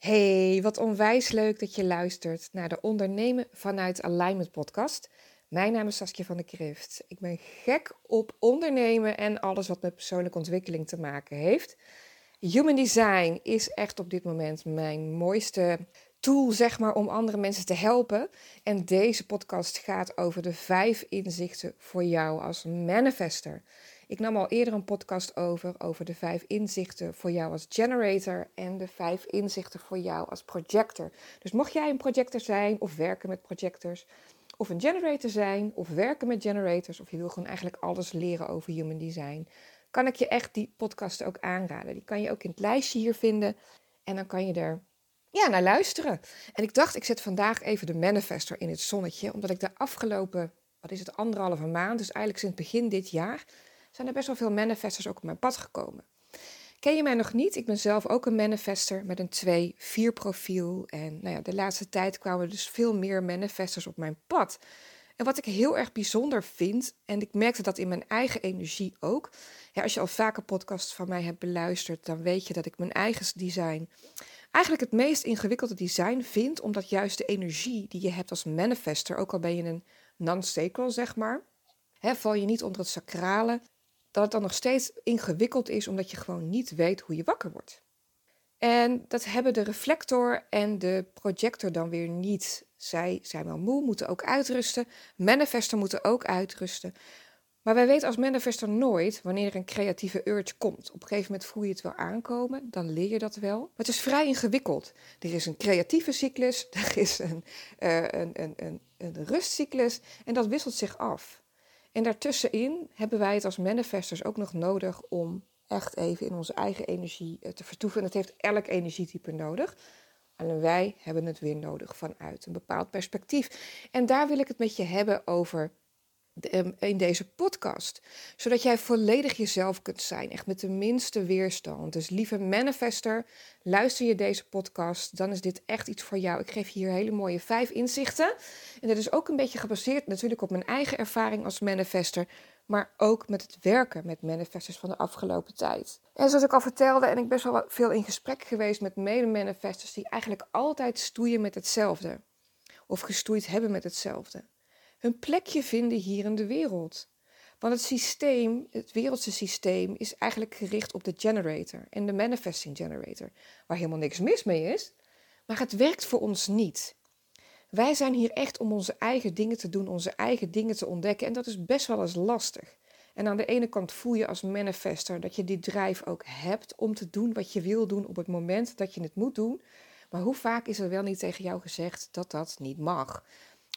Hey, wat onwijs leuk dat je luistert naar de Ondernemen vanuit Alignment podcast. Mijn naam is Saskia van der Krift. Ik ben gek op ondernemen en alles wat met persoonlijke ontwikkeling te maken heeft. Human design is echt op dit moment mijn mooiste tool, zeg maar, om andere mensen te helpen. En deze podcast gaat over de vijf inzichten voor jou als manifester. Ik nam al eerder een podcast over, over de vijf inzichten voor jou als generator en de vijf inzichten voor jou als projector. Dus mocht jij een projector zijn of werken met projectors, of een generator zijn of werken met generators, of je wil gewoon eigenlijk alles leren over human design, kan ik je echt die podcast ook aanraden. Die kan je ook in het lijstje hier vinden en dan kan je er ja, naar luisteren. En ik dacht, ik zet vandaag even de manifester in het zonnetje, omdat ik de afgelopen, wat is het, anderhalve maand, dus eigenlijk sinds begin dit jaar, zijn er best wel veel manifestors ook op mijn pad gekomen. Ken je mij nog niet? Ik ben zelf ook een manifester met een 2-4 profiel. En nou ja, de laatste tijd kwamen dus veel meer manifestors op mijn pad. En wat ik heel erg bijzonder vind, en ik merkte dat in mijn eigen energie ook. Ja, als je al vaker podcasts van mij hebt beluisterd, dan weet je dat ik mijn eigen design eigenlijk het meest ingewikkelde design vind, omdat juist de energie die je hebt als manifester, ook al ben je een non-sacral zeg maar, hè, val je niet onder het sacrale, dat het dan nog steeds ingewikkeld is omdat je gewoon niet weet hoe je wakker wordt. En dat hebben de reflector en de projector dan weer niet. Zij zijn wel moe, moeten ook uitrusten. Manifester moeten ook uitrusten. Maar wij weten als manifester nooit wanneer er een creatieve urge komt. Op een gegeven moment voel je het wel aankomen, dan leer je dat wel. Maar het is vrij ingewikkeld. Er is een creatieve cyclus, er is een, uh, een, een, een, een rustcyclus en dat wisselt zich af. En daartussenin hebben wij het als manifestors ook nog nodig om echt even in onze eigen energie eh, te vertoeven. En dat heeft elk energietype nodig. En wij hebben het weer nodig vanuit een bepaald perspectief. En daar wil ik het met je hebben over in deze podcast. Zodat jij volledig jezelf kunt zijn, echt met de minste weerstand. Dus lieve manifester, luister je deze podcast, dan is dit echt iets voor jou. Ik geef je hier hele mooie vijf inzichten. En dat is ook een beetje gebaseerd natuurlijk op mijn eigen ervaring als manifester, maar ook met het werken met manifestors van de afgelopen tijd. En zoals ik al vertelde, en ik ben best wel veel in gesprek geweest met mede-manifestors die eigenlijk altijd stoeien met hetzelfde. Of gestoeid hebben met hetzelfde hun plekje vinden hier in de wereld. Want het systeem, het wereldse systeem, is eigenlijk gericht op de generator en de manifesting generator, waar helemaal niks mis mee is, maar het werkt voor ons niet. Wij zijn hier echt om onze eigen dingen te doen, onze eigen dingen te ontdekken en dat is best wel eens lastig. En aan de ene kant voel je als manifester dat je die drijf ook hebt om te doen wat je wil doen op het moment dat je het moet doen. Maar hoe vaak is er wel niet tegen jou gezegd dat dat niet mag?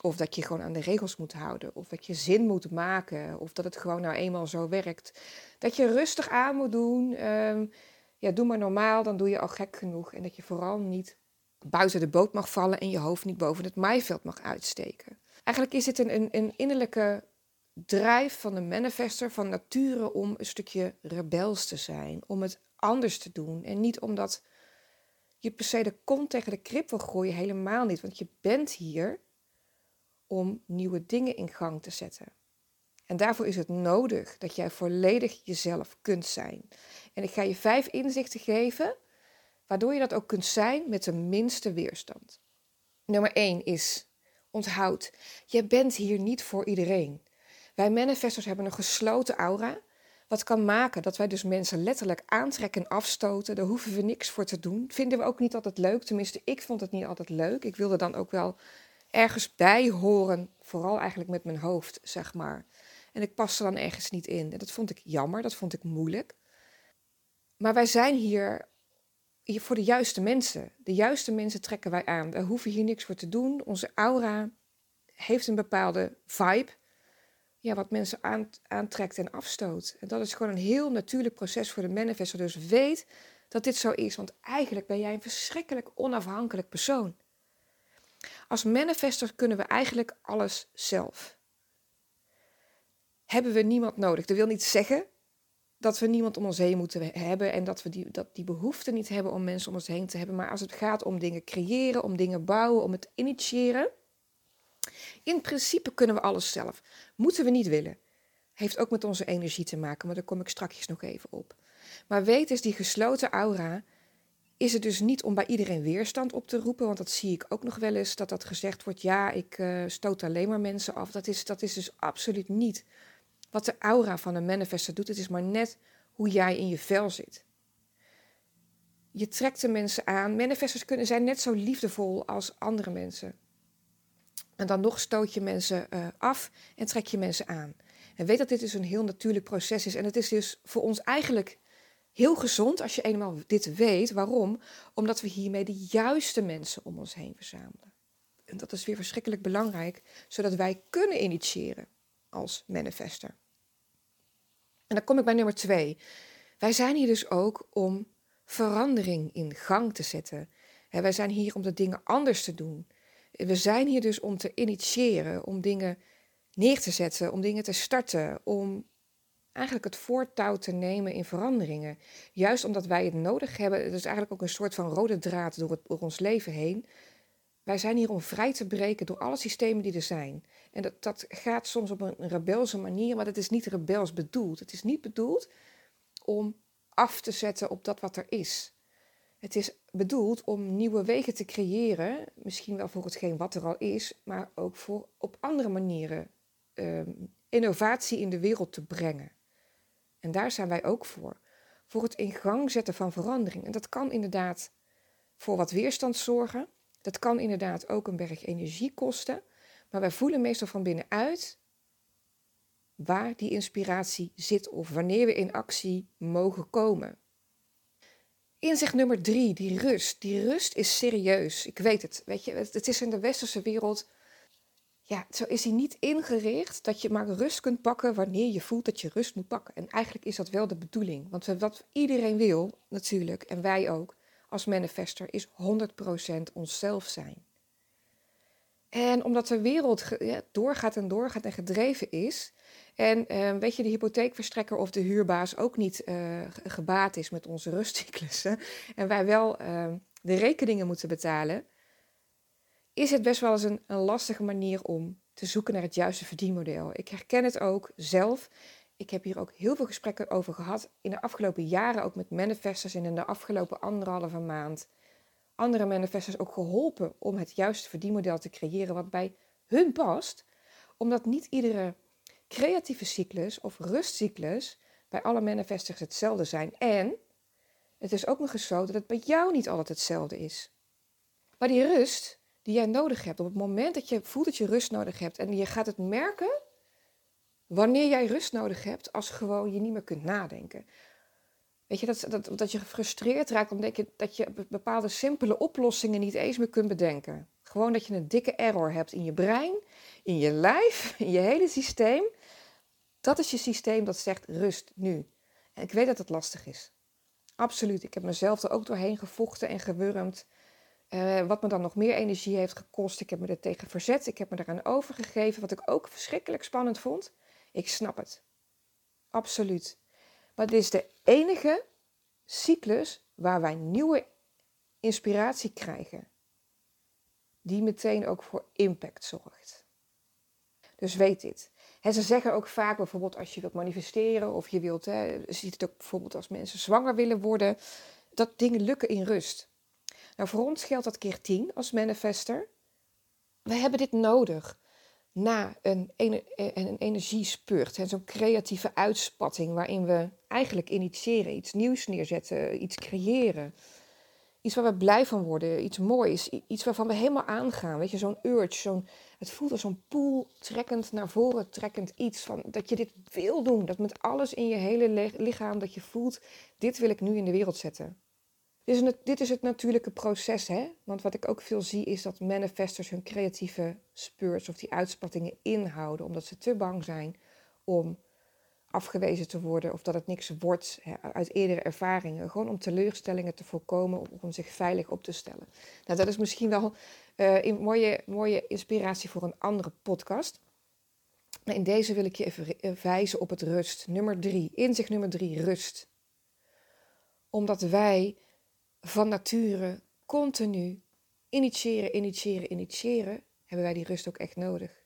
Of dat je gewoon aan de regels moet houden. Of dat je zin moet maken. Of dat het gewoon nou eenmaal zo werkt. Dat je rustig aan moet doen. Ehm, ja, doe maar normaal, dan doe je al gek genoeg. En dat je vooral niet buiten de boot mag vallen en je hoofd niet boven het maaiveld mag uitsteken. Eigenlijk is dit een, een, een innerlijke drijf van de manifester van nature om een stukje rebels te zijn. Om het anders te doen. En niet omdat je per se de kont tegen de krip wil gooien, helemaal niet. Want je bent hier om nieuwe dingen in gang te zetten. En daarvoor is het nodig dat jij volledig jezelf kunt zijn. En ik ga je vijf inzichten geven, waardoor je dat ook kunt zijn met de minste weerstand. Nummer 1 is, onthoud, je bent hier niet voor iedereen. Wij manifestors hebben een gesloten aura, wat kan maken dat wij dus mensen letterlijk aantrekken en afstoten. Daar hoeven we niks voor te doen. Vinden we ook niet altijd leuk, tenminste ik vond het niet altijd leuk. Ik wilde dan ook wel ergens bij horen, vooral eigenlijk met mijn hoofd, zeg maar. En ik paste dan ergens niet in. En dat vond ik jammer, dat vond ik moeilijk. Maar wij zijn hier, hier voor de juiste mensen. De juiste mensen trekken wij aan. We hoeven hier niks voor te doen. Onze aura heeft een bepaalde vibe. Ja, wat mensen aantrekt en afstoot. En dat is gewoon een heel natuurlijk proces voor de manifester. Dus weet dat dit zo is. Want eigenlijk ben jij een verschrikkelijk onafhankelijk persoon. Als manifester kunnen we eigenlijk alles zelf. Hebben we niemand nodig? Dat wil niet zeggen dat we niemand om ons heen moeten hebben en dat we die, dat die behoefte niet hebben om mensen om ons heen te hebben. Maar als het gaat om dingen creëren, om dingen bouwen, om het initiëren, in principe kunnen we alles zelf. Moeten we niet willen. Heeft ook met onze energie te maken, maar daar kom ik straks nog even op. Maar weet eens, die gesloten aura is het dus niet om bij iedereen weerstand op te roepen, want dat zie ik ook nog wel eens, dat dat gezegd wordt, ja, ik uh, stoot alleen maar mensen af. Dat is, dat is dus absoluut niet wat de aura van een manifester doet. Het is maar net hoe jij in je vel zit. Je trekt de mensen aan. Manifestors kunnen zijn net zo liefdevol als andere mensen. En dan nog stoot je mensen uh, af en trek je mensen aan. En weet dat dit dus een heel natuurlijk proces is. En het is dus voor ons eigenlijk heel gezond als je eenmaal dit weet. Waarom? Omdat we hiermee de juiste mensen om ons heen verzamelen. En dat is weer verschrikkelijk belangrijk, zodat wij kunnen initiëren als manifester. En dan kom ik bij nummer twee. Wij zijn hier dus ook om verandering in gang te zetten. wij zijn hier om de dingen anders te doen. We zijn hier dus om te initiëren, om dingen neer te zetten, om dingen te starten, om eigenlijk het voortouw te nemen in veranderingen. Juist omdat wij het nodig hebben, het is eigenlijk ook een soort van rode draad door, het, ons leven heen. Wij zijn hier om vrij te breken door alle systemen die er zijn. En dat, dat gaat soms op een rebelse manier, maar dat is niet rebels bedoeld. Het is niet bedoeld om af te zetten op dat wat er is. Het is bedoeld om nieuwe wegen te creëren, misschien wel voor hetgeen wat er al is, maar ook voor op andere manieren Ehm, innovatie in de wereld te brengen. En daar zijn wij ook voor. Voor het in gang zetten van verandering. En dat kan inderdaad voor wat weerstand zorgen. Dat kan inderdaad ook een berg energie kosten. Maar wij voelen meestal van binnenuit waar die inspiratie zit of wanneer we in actie mogen komen. Inzicht nummer drie, die rust. Die rust is serieus. Ik weet het. Weet je, het is in de westerse wereld ja, zo is hij niet ingericht dat je maar rust kunt pakken wanneer je voelt dat je rust moet pakken. En eigenlijk is dat wel de bedoeling. Want wat iedereen wil natuurlijk, en wij ook als manifester, is 100% onszelf zijn. En omdat de wereld ja, doorgaat en doorgaat en gedreven is, en uh, weet je, de hypotheekverstrekker of de huurbaas ook niet uh, gebaat is met onze rustcyclussen, en wij wel uh, de rekeningen moeten betalen, is het best wel eens een, lastige manier om te zoeken naar het juiste verdienmodel. Ik herken het ook zelf. Ik heb hier ook heel veel gesprekken over gehad in de afgelopen jaren, ook met manifestors en in de afgelopen anderhalve maand. Andere manifestors ook geholpen om het juiste verdienmodel te creëren wat bij hun past, omdat niet iedere creatieve cyclus of rustcyclus bij alle manifestors hetzelfde zijn. En het is ook nog eens zo dat het bij jou niet altijd hetzelfde is. Maar die rust, die jij nodig hebt. Op het moment dat je voelt dat je rust nodig hebt en je gaat het merken wanneer jij rust nodig hebt, als gewoon je niet meer kunt nadenken. Weet je, dat, dat, dat je gefrustreerd raakt omdat je, dat je bepaalde simpele oplossingen niet eens meer kunt bedenken. Gewoon dat je een dikke error hebt in je brein, in je lijf, in je hele systeem. Dat is je systeem dat zegt rust nu. En ik weet dat het lastig is. Absoluut. Ik heb mezelf er ook doorheen gevochten en gewurmd. Uh, wat me dan nog meer energie heeft gekost. Ik heb me er tegen verzet. Ik heb me eraan overgegeven. Wat ik ook verschrikkelijk spannend vond. Ik snap het. Absoluut. Maar dit is de enige cyclus waar wij nieuwe inspiratie krijgen. Die meteen ook voor impact zorgt. Dus weet dit. Ze zeggen ook vaak bijvoorbeeld als je wilt manifesteren of je wilt, hè, ziet het ook bijvoorbeeld als mensen zwanger willen worden, dat dingen lukken in rust. Nou, voor ons geldt dat keer 10 als manifester. We hebben dit nodig na een, een, een energiespurt, zo'n creatieve uitspatting waarin we eigenlijk initiëren, iets nieuws neerzetten, iets creëren. Iets waar we blij van worden, iets moois, iets waarvan we helemaal aangaan. Weet je, zo'n urge, zo'n, het voelt als zo'n poel trekkend naar voren, trekkend iets van dat je dit wil doen. Dat met alles in je hele lichaam, dat je voelt, dit wil ik nu in de wereld zetten. Dit is, het, dit is het natuurlijke proces, hè? Want wat ik ook veel zie is dat manifestors hun creatieve spurts of die uitspattingen inhouden, omdat ze te bang zijn om afgewezen te worden of dat het niks wordt hè, uit eerdere ervaringen. Gewoon om teleurstellingen te voorkomen om zich veilig op te stellen. Nou, dat is misschien wel uh, een mooie, mooie inspiratie voor een andere podcast. In deze wil ik je even wijzen op het rust. Nummer drie, inzicht nummer drie, rust. Omdat wij van nature continu initiëren, initiëren, initiëren, hebben wij die rust ook echt nodig.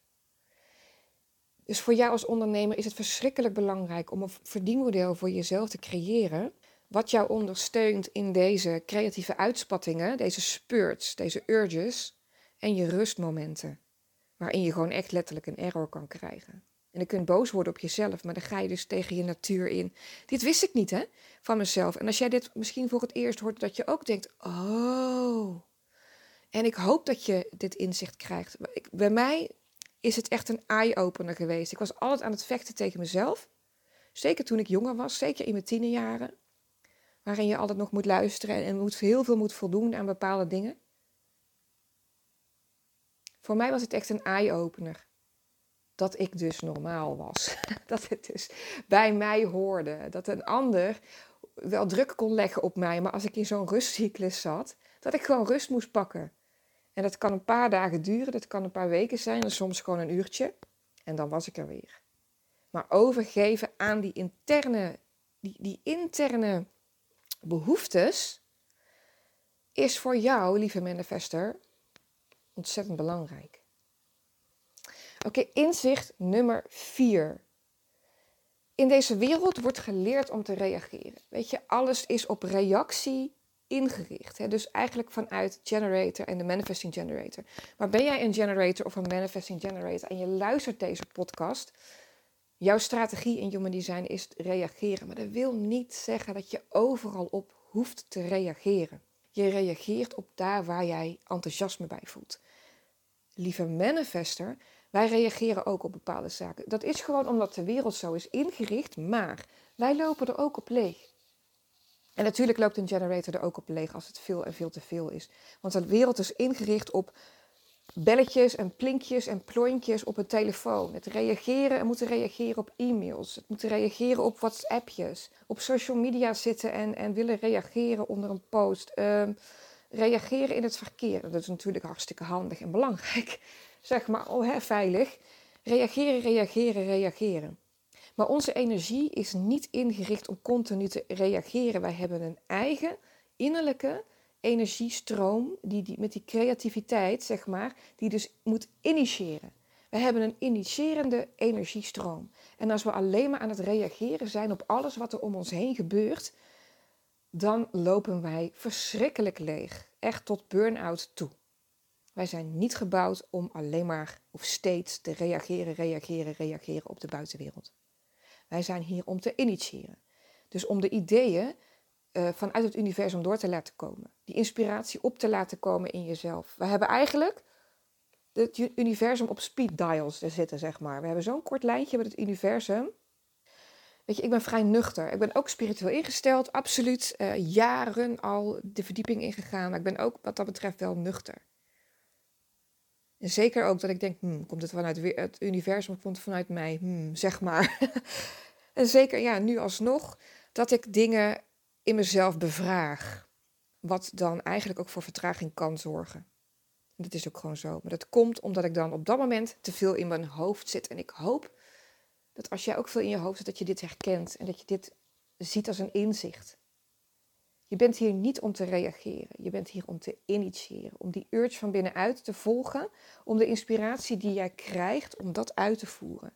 Dus voor jou als ondernemer is het verschrikkelijk belangrijk om een verdienmodel voor jezelf te creëren, wat jou ondersteunt in deze creatieve uitspattingen, deze spurts, deze urges en je rustmomenten, waarin je gewoon echt letterlijk een error kan krijgen. En je kunt boos worden op jezelf, maar dan ga je dus tegen je natuur in. Dit wist ik niet, hè, van mezelf. En als jij dit misschien voor het eerst hoort, dat je ook denkt: oh. En ik hoop dat je dit inzicht krijgt. bij mij is het echt een eye-opener geweest. Ik was altijd aan het vechten tegen mezelf. Zeker toen ik jonger was, zeker in mijn tienerjaren. Waarin je altijd nog moet luisteren en moet, heel veel moet voldoen aan bepaalde dingen. Voor mij was het echt een eye-opener. Dat ik dus normaal was. Dat het dus bij mij hoorde. Dat een ander wel druk kon leggen op mij. Maar als ik in zo'n rustcyclus zat, dat ik gewoon rust moest pakken. En dat kan een paar dagen duren, dat kan een paar weken zijn, en soms gewoon een uurtje. En dan was ik er weer. Maar overgeven aan die interne, die, die interne behoeftes is voor jou, lieve manifester, ontzettend belangrijk. Oké, inzicht nummer 4. In deze wereld wordt geleerd om te reageren. Weet je, alles is op reactie ingericht. Hè? Dus eigenlijk vanuit generator en de manifesting generator. Maar ben jij een generator of een manifesting generator en je luistert deze podcast, jouw strategie in Human Design is reageren. Maar dat wil niet zeggen dat je overal op hoeft te reageren. Je reageert op daar waar jij enthousiasme bij voelt. Lieve manifester, wij reageren ook op bepaalde zaken. Dat is gewoon omdat de wereld zo is ingericht, maar wij lopen er ook op leeg. En natuurlijk loopt een generator er ook op leeg als het veel en veel te veel is. Want de wereld is ingericht op belletjes en plinkjes en plontjes op een telefoon. Het reageren, het moeten reageren op e-mails. Het moeten reageren op WhatsAppjes. Op social media zitten en, en willen reageren onder een post. Ehm, reageren in het verkeer. Dat is natuurlijk hartstikke handig en belangrijk. Zeg maar, oh, hè, veilig. Reageren, reageren, reageren. Maar onze energie is niet ingericht om continu te reageren. Wij hebben een eigen innerlijke energiestroom, die, die, met die creativiteit, zeg maar, die dus moet initiëren. We hebben een initiërende energiestroom. En als we alleen maar aan het reageren zijn op alles wat er om ons heen gebeurt, dan lopen wij verschrikkelijk leeg. Echt tot burn-out toe. Wij zijn niet gebouwd om alleen maar of steeds te reageren, reageren, reageren op de buitenwereld. Wij zijn hier om te initiëren. Dus om de ideeën uh, vanuit het universum door te laten komen. Die inspiratie op te laten komen in jezelf. We hebben eigenlijk het universum op speed dials zitten, zeg maar. We hebben zo'n kort lijntje met het universum. Weet je, ik ben vrij nuchter. Ik ben ook spiritueel ingesteld, absoluut. Uh, jaren al de verdieping ingegaan. Maar ik ben ook wat dat betreft wel nuchter. En zeker ook dat ik denk, hmm, komt het vanuit het universum of komt het vanuit mij? Hmm, zeg maar. en zeker, ja, nu alsnog, dat ik dingen in mezelf bevraag. Wat dan eigenlijk ook voor vertraging kan zorgen. Dat is ook gewoon zo. Maar dat komt omdat ik dan op dat moment te veel in mijn hoofd zit. En ik hoop dat als jij ook veel in je hoofd zit, dat je dit herkent en dat je dit ziet als een inzicht. Je bent hier niet om te reageren. Je bent hier om te initiëren. Om die urge van binnenuit te volgen. Om de inspiratie die jij krijgt, om dat uit te voeren.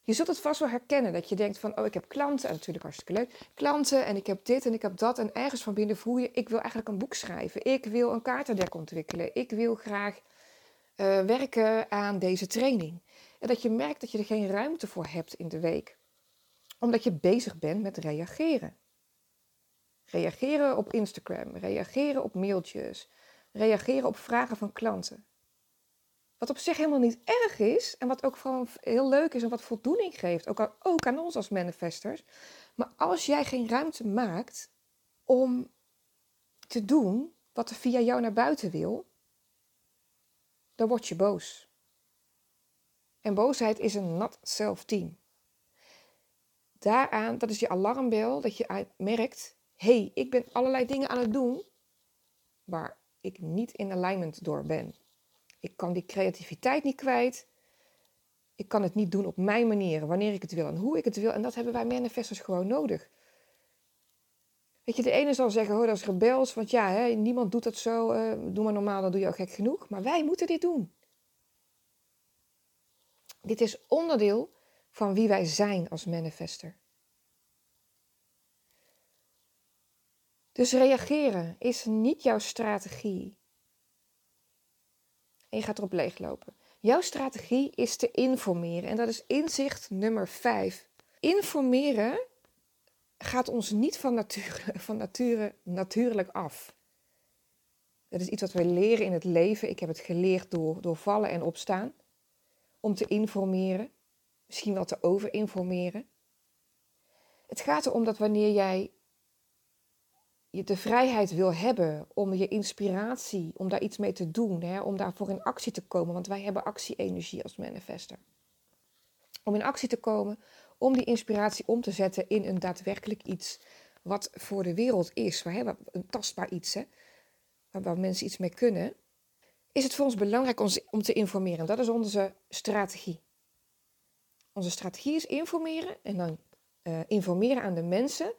Je zult het vast wel herkennen dat je denkt van, oh ik heb klanten, en natuurlijk hartstikke leuk, klanten en ik heb dit en ik heb dat. En ergens van binnen voel je, ik wil eigenlijk een boek schrijven. Ik wil een kaartendek ontwikkelen. Ik wil graag uh, werken aan deze training. En dat je merkt dat je er geen ruimte voor hebt in de week. Omdat je bezig bent met reageren. Reageren op Instagram, reageren op mailtjes, reageren op vragen van klanten. Wat op zich helemaal niet erg is en wat ook gewoon heel leuk is en wat voldoening geeft, ook aan, ook aan ons als manifestors. Maar als jij geen ruimte maakt om te doen wat er via jou naar buiten wil, dan word je boos. En boosheid is een nat self-team. Daaraan, dat is je alarmbel, dat je merkt, hey, ik ben allerlei dingen aan het doen waar ik niet in alignment door ben. Ik kan die creativiteit niet kwijt. Ik kan het niet doen op mijn manier, wanneer ik het wil en hoe ik het wil. En dat hebben wij manifestors gewoon nodig. Weet je, de ene zal zeggen, oh, dat is rebels, want ja, hè, niemand doet dat zo. Uh, doe maar normaal, dan doe je ook gek genoeg. Maar wij moeten dit doen. Dit is onderdeel van wie wij zijn als manifester. Dus reageren is niet jouw strategie. En je gaat erop leeglopen. Jouw strategie is te informeren. En dat is inzicht nummer 5. Informeren gaat ons niet van nature, van nature natuurlijk af. Dat is iets wat we leren in het leven. Ik heb het geleerd door, door vallen en opstaan. Om te informeren. Misschien wel te overinformeren. Het gaat erom dat wanneer jij je de vrijheid wil hebben om je inspiratie, om daar iets mee te doen, hè, om daarvoor in actie te komen, want wij hebben actie-energie als manifester. Om in actie te komen, om die inspiratie om te zetten in een daadwerkelijk iets wat voor de wereld is, waar, een tastbaar iets, hè, waar, mensen iets mee kunnen, is het voor ons belangrijk om te informeren. Dat is onze strategie. Onze strategie is informeren en dan uh, informeren aan de mensen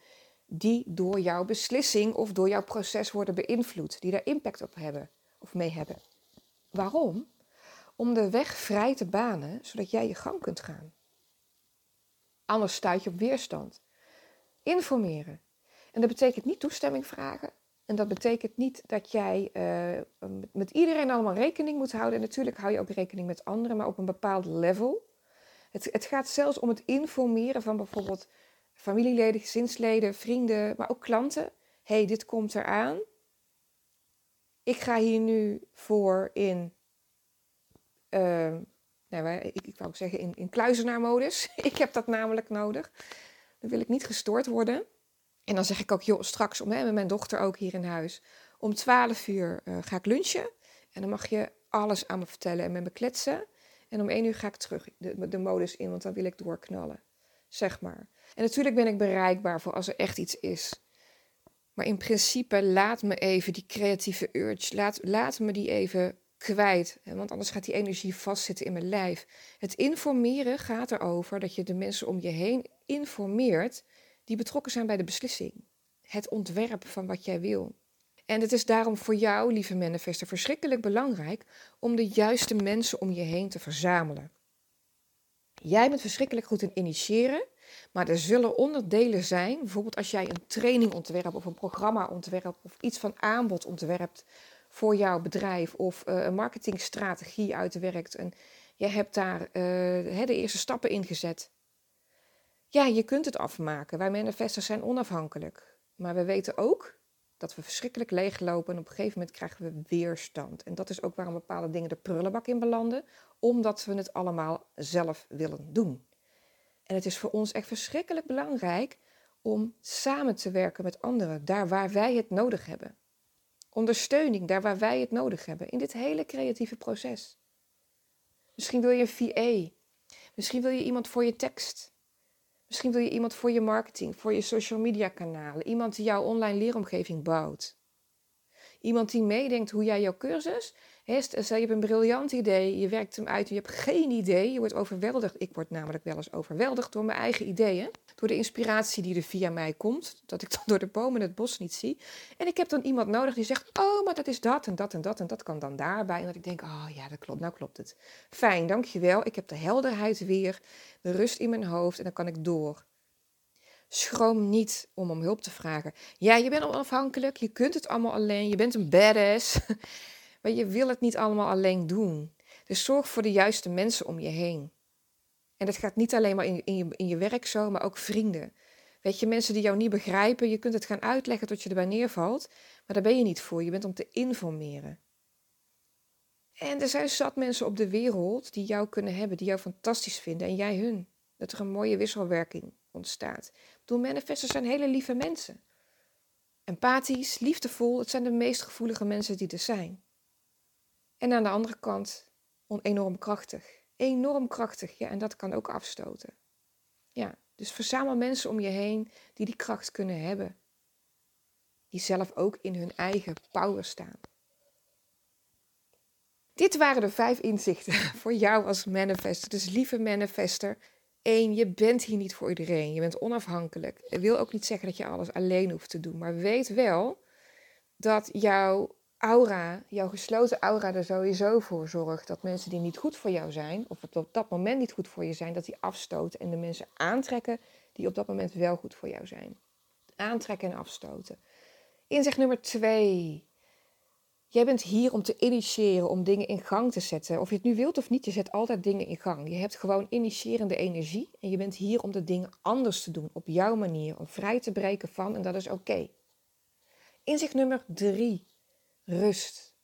die door jouw beslissing of door jouw proces worden beïnvloed, die daar impact op hebben of mee hebben. Waarom? Om de weg vrij te banen, zodat jij je gang kunt gaan. Anders stuit je op weerstand. Informeren. En dat betekent niet toestemming vragen. En dat betekent niet dat jij uh, met iedereen allemaal rekening moet houden. En natuurlijk hou je ook rekening met anderen, maar op een bepaald level. Het, het gaat zelfs om het informeren van bijvoorbeeld familieleden, gezinsleden, vrienden, maar ook klanten. hey, dit komt eraan. Ik ga hier nu voor in, uh, nou, ik, ik wou ook zeggen in, in kluizenaarmodus. ik heb dat namelijk nodig. Dan wil ik niet gestoord worden. En dan zeg ik ook, joh, straks om, hè, met mijn dochter ook hier in huis. Om 12 uur uh, ga ik lunchen. En dan mag je alles aan me vertellen en met me kletsen. En om 1 uur ga ik terug de, de modus in, want dan wil ik doorknallen. Zeg maar. En natuurlijk ben ik bereikbaar voor als er echt iets is. Maar in principe laat me even die creatieve urge, laat, laat me die even kwijt. Want anders gaat die energie vastzitten in mijn lijf. Het informeren gaat erover dat je de mensen om je heen informeert die betrokken zijn bij de beslissing. Het ontwerp van wat jij wil. En het is daarom voor jou, lieve manifester, verschrikkelijk belangrijk om de juiste mensen om je heen te verzamelen. Jij bent verschrikkelijk goed in initiëren, maar er zullen onderdelen zijn, bijvoorbeeld als jij een training ontwerpt of een programma ontwerpt of iets van aanbod ontwerpt voor jouw bedrijf of uh, een marketingstrategie uitwerkt en je hebt daar uh, de eerste stappen in gezet. Ja, je kunt het afmaken. Wij manifestors zijn onafhankelijk. Maar we weten ook dat we verschrikkelijk leeglopen en op een gegeven moment krijgen we weerstand. En dat is ook waarom bepaalde dingen de prullenbak in belanden, omdat we het allemaal zelf willen doen. En het is voor ons echt verschrikkelijk belangrijk om samen te werken met anderen, daar waar wij het nodig hebben. Ondersteuning, daar waar wij het nodig hebben, in dit hele creatieve proces. Misschien wil je een VA. Misschien wil je iemand voor je tekst. Misschien wil je iemand voor je marketing, voor je social media kanalen. Iemand die jouw online leeromgeving bouwt. Iemand die meedenkt hoe jij jouw cursus stel je hebt een briljant idee, je werkt hem uit, je hebt geen idee, je wordt overweldigd. Ik word namelijk wel eens overweldigd door mijn eigen ideeën, door de inspiratie die er via mij komt, dat ik dan door de bomen het bos niet zie. En ik heb dan iemand nodig die zegt, oh, maar dat is dat en dat en dat en dat kan dan daarbij. En dat ik denk, oh ja, dat klopt, nou klopt het. Fijn, dankjewel. Ik heb de helderheid weer, de rust in mijn hoofd en dan kan ik door. Schroom niet om om hulp te vragen. Ja, je bent onafhankelijk, je kunt het allemaal alleen, je bent een badass. Maar je wil het niet allemaal alleen doen. Dus zorg voor de juiste mensen om je heen. En dat gaat niet alleen maar in, in, je, werk zo, maar ook vrienden. Weet je, mensen die jou niet begrijpen, je kunt het gaan uitleggen tot je erbij neervalt, maar daar ben je niet voor. Je bent om te informeren. En er zijn zat mensen op de wereld die jou kunnen hebben, die jou fantastisch vinden en jij hun. Dat er een mooie wisselwerking ontstaat. Ik bedoel, zijn hele lieve mensen. Empathisch, liefdevol, het zijn de meest gevoelige mensen die er zijn. En aan de andere kant enorm krachtig. Enorm krachtig, ja, en dat kan ook afstoten. Ja, dus verzamel mensen om je heen die die kracht kunnen hebben. Die zelf ook in hun eigen power staan. Dit waren de vijf inzichten voor jou als manifester. Dus lieve manifester, één, je bent hier niet voor iedereen. Je bent onafhankelijk. Ik wil ook niet zeggen dat je alles alleen hoeft te doen. Maar weet wel dat jouw aura, jouw gesloten aura er sowieso voor zorgt dat mensen die niet goed voor jou zijn, of op dat moment niet goed voor je zijn, dat die afstoten en de mensen aantrekken die op dat moment wel goed voor jou zijn. Aantrekken en afstoten. Inzicht nummer twee. Jij bent hier om te initiëren, om dingen in gang te zetten. Of je het nu wilt of niet, je zet altijd dingen in gang. Je hebt gewoon initiërende energie en je bent hier om de dingen anders te doen, op jouw manier, om vrij te breken van en dat is oké. Inzicht nummer drie, rust.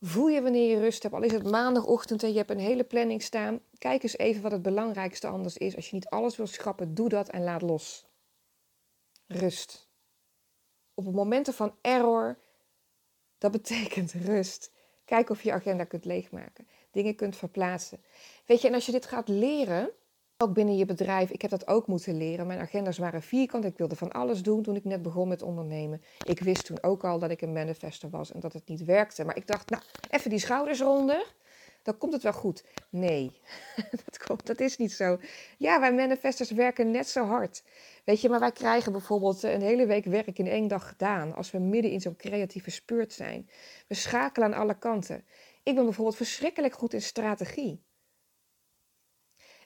Voel je wanneer je rust hebt, al is het maandagochtend en je hebt een hele planning staan. Kijk eens even wat het belangrijkste anders is. Als je niet alles wil schrappen, doe dat en laat los. Rust. Op momenten van error, dat betekent rust. Kijk of je agenda kunt leegmaken. Dingen kunt verplaatsen. Weet je, en als je dit gaat leren, ook binnen je bedrijf, ik heb dat ook moeten leren. Mijn agenda's waren vierkant. Ik wilde van alles doen toen ik net begon met ondernemen. Ik wist toen ook al dat ik een manifester was en dat het niet werkte. Maar ik dacht, nou, even die schouders eronder. Dan komt het wel goed. Nee, dat, komt, dat is niet zo. Ja, wij manifestors werken net zo hard. Weet je, maar wij krijgen bijvoorbeeld een hele week werk in één dag gedaan. Als we midden in zo'n creatieve speurt zijn. We schakelen aan alle kanten. Ik ben bijvoorbeeld verschrikkelijk goed in strategie.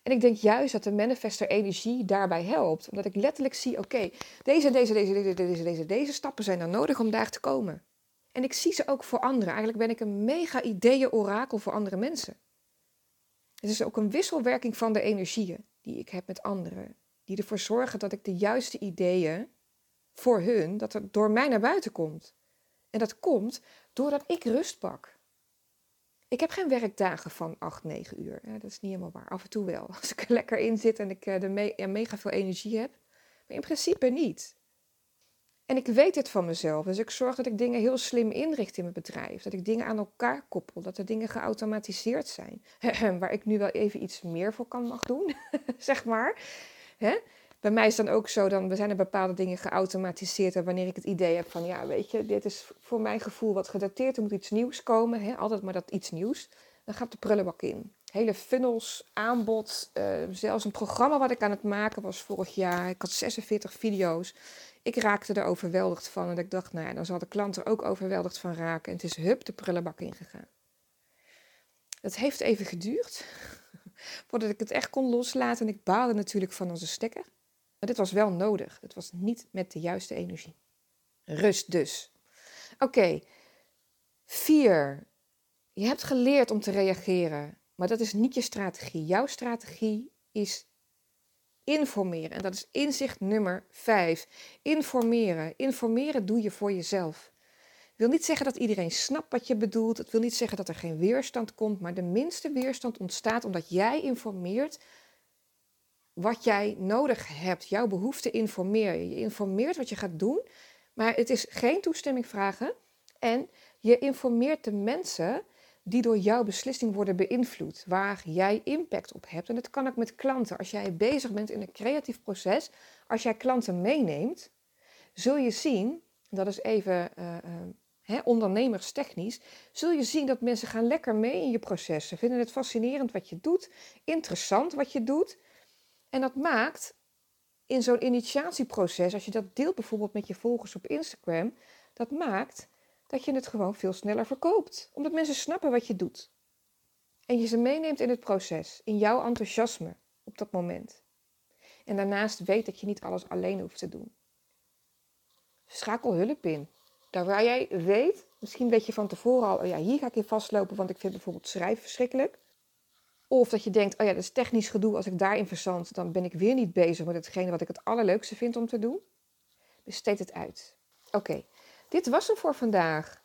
En ik denk juist dat de manifester energie daarbij helpt. Omdat ik letterlijk zie, oké, deze, deze, deze, deze, deze, deze, stappen zijn dan nodig om daar te komen. En ik zie ze ook voor anderen. Eigenlijk ben ik een mega ideeën-orakel voor andere mensen. Het is ook een wisselwerking van de energieën die ik heb met anderen. Die ervoor zorgen dat ik de juiste ideeën voor hun, dat er door mij naar buiten komt. En dat komt doordat ik rust pak. Ik heb geen werkdagen van 8, 9 uur. Dat is niet helemaal waar. Af en toe wel. Als ik er lekker in zit en ik er me ja, mega veel energie heb. Maar in principe niet. En ik weet dit van mezelf. Dus ik zorg dat ik dingen heel slim inricht in mijn bedrijf. Dat ik dingen aan elkaar koppel. Dat er dingen geautomatiseerd zijn. Waar ik nu wel even iets meer voor kan mag doen. zeg maar. Hè? Bij mij is dan ook zo, dan we zijn er bepaalde dingen geautomatiseerd. En wanneer ik het idee heb van, ja, weet je, dit is voor mijn gevoel wat gedateerd. Er moet iets nieuws komen. Hè? Altijd maar dat iets nieuws. Dan gaat de prullenbak in. Hele funnels, aanbod. Uh, zelfs een programma wat ik aan het maken was vorig jaar. Ik had 46 video's. Ik raakte er overweldigd van. En ik dacht, nou ja, dan zal de klant er ook overweldigd van raken. En het is hup de prullenbak ingegaan. Het heeft even geduurd. Voordat ik het echt kon loslaten. En ik baalde natuurlijk van onze stekker. Maar dit was wel nodig. Het was niet met de juiste energie. Rust dus. Oké. Vier. Je hebt geleerd om te reageren. Maar dat is niet je strategie. Jouw strategie is informeren. En dat is inzicht nummer 5. Informeren. Informeren doe je voor jezelf. Wil niet zeggen dat iedereen snapt wat je bedoelt. Het wil niet zeggen dat er geen weerstand komt. Maar de minste weerstand ontstaat omdat jij informeert wat jij nodig hebt. Jouw behoefte informeer je. Je informeert wat je gaat doen. Maar het is geen toestemming vragen. En je informeert de mensen die door jouw beslissing worden beïnvloed, waar jij impact op hebt. En dat kan ook met klanten. Als jij bezig bent in een creatief proces, als jij klanten meeneemt, zul je zien, dat is even uh, ondernemerstechnisch, zul je zien dat mensen gaan lekker mee in je proces. Ze vinden het fascinerend wat je doet, interessant wat je doet. En dat maakt in zo'n initiatieproces, als je dat deelt bijvoorbeeld met je volgers op Instagram, dat maakt dat je het gewoon veel sneller verkoopt. Omdat mensen snappen wat je doet. En je ze meeneemt in het proces, in jouw enthousiasme op dat moment. En daarnaast weet dat je niet alles alleen hoeft te doen. Schakel hulp in. Daar waar jij weet, misschien weet je van tevoren al, oh ja, hier ga ik in vastlopen, want ik vind bijvoorbeeld schrijven verschrikkelijk. Of dat je denkt, oh ja, dat is technisch gedoe, als ik daarin verzand, dan ben ik weer niet bezig met hetgene wat ik het allerleukste vind om te doen. Besteed het uit. Oké, dit was hem voor vandaag.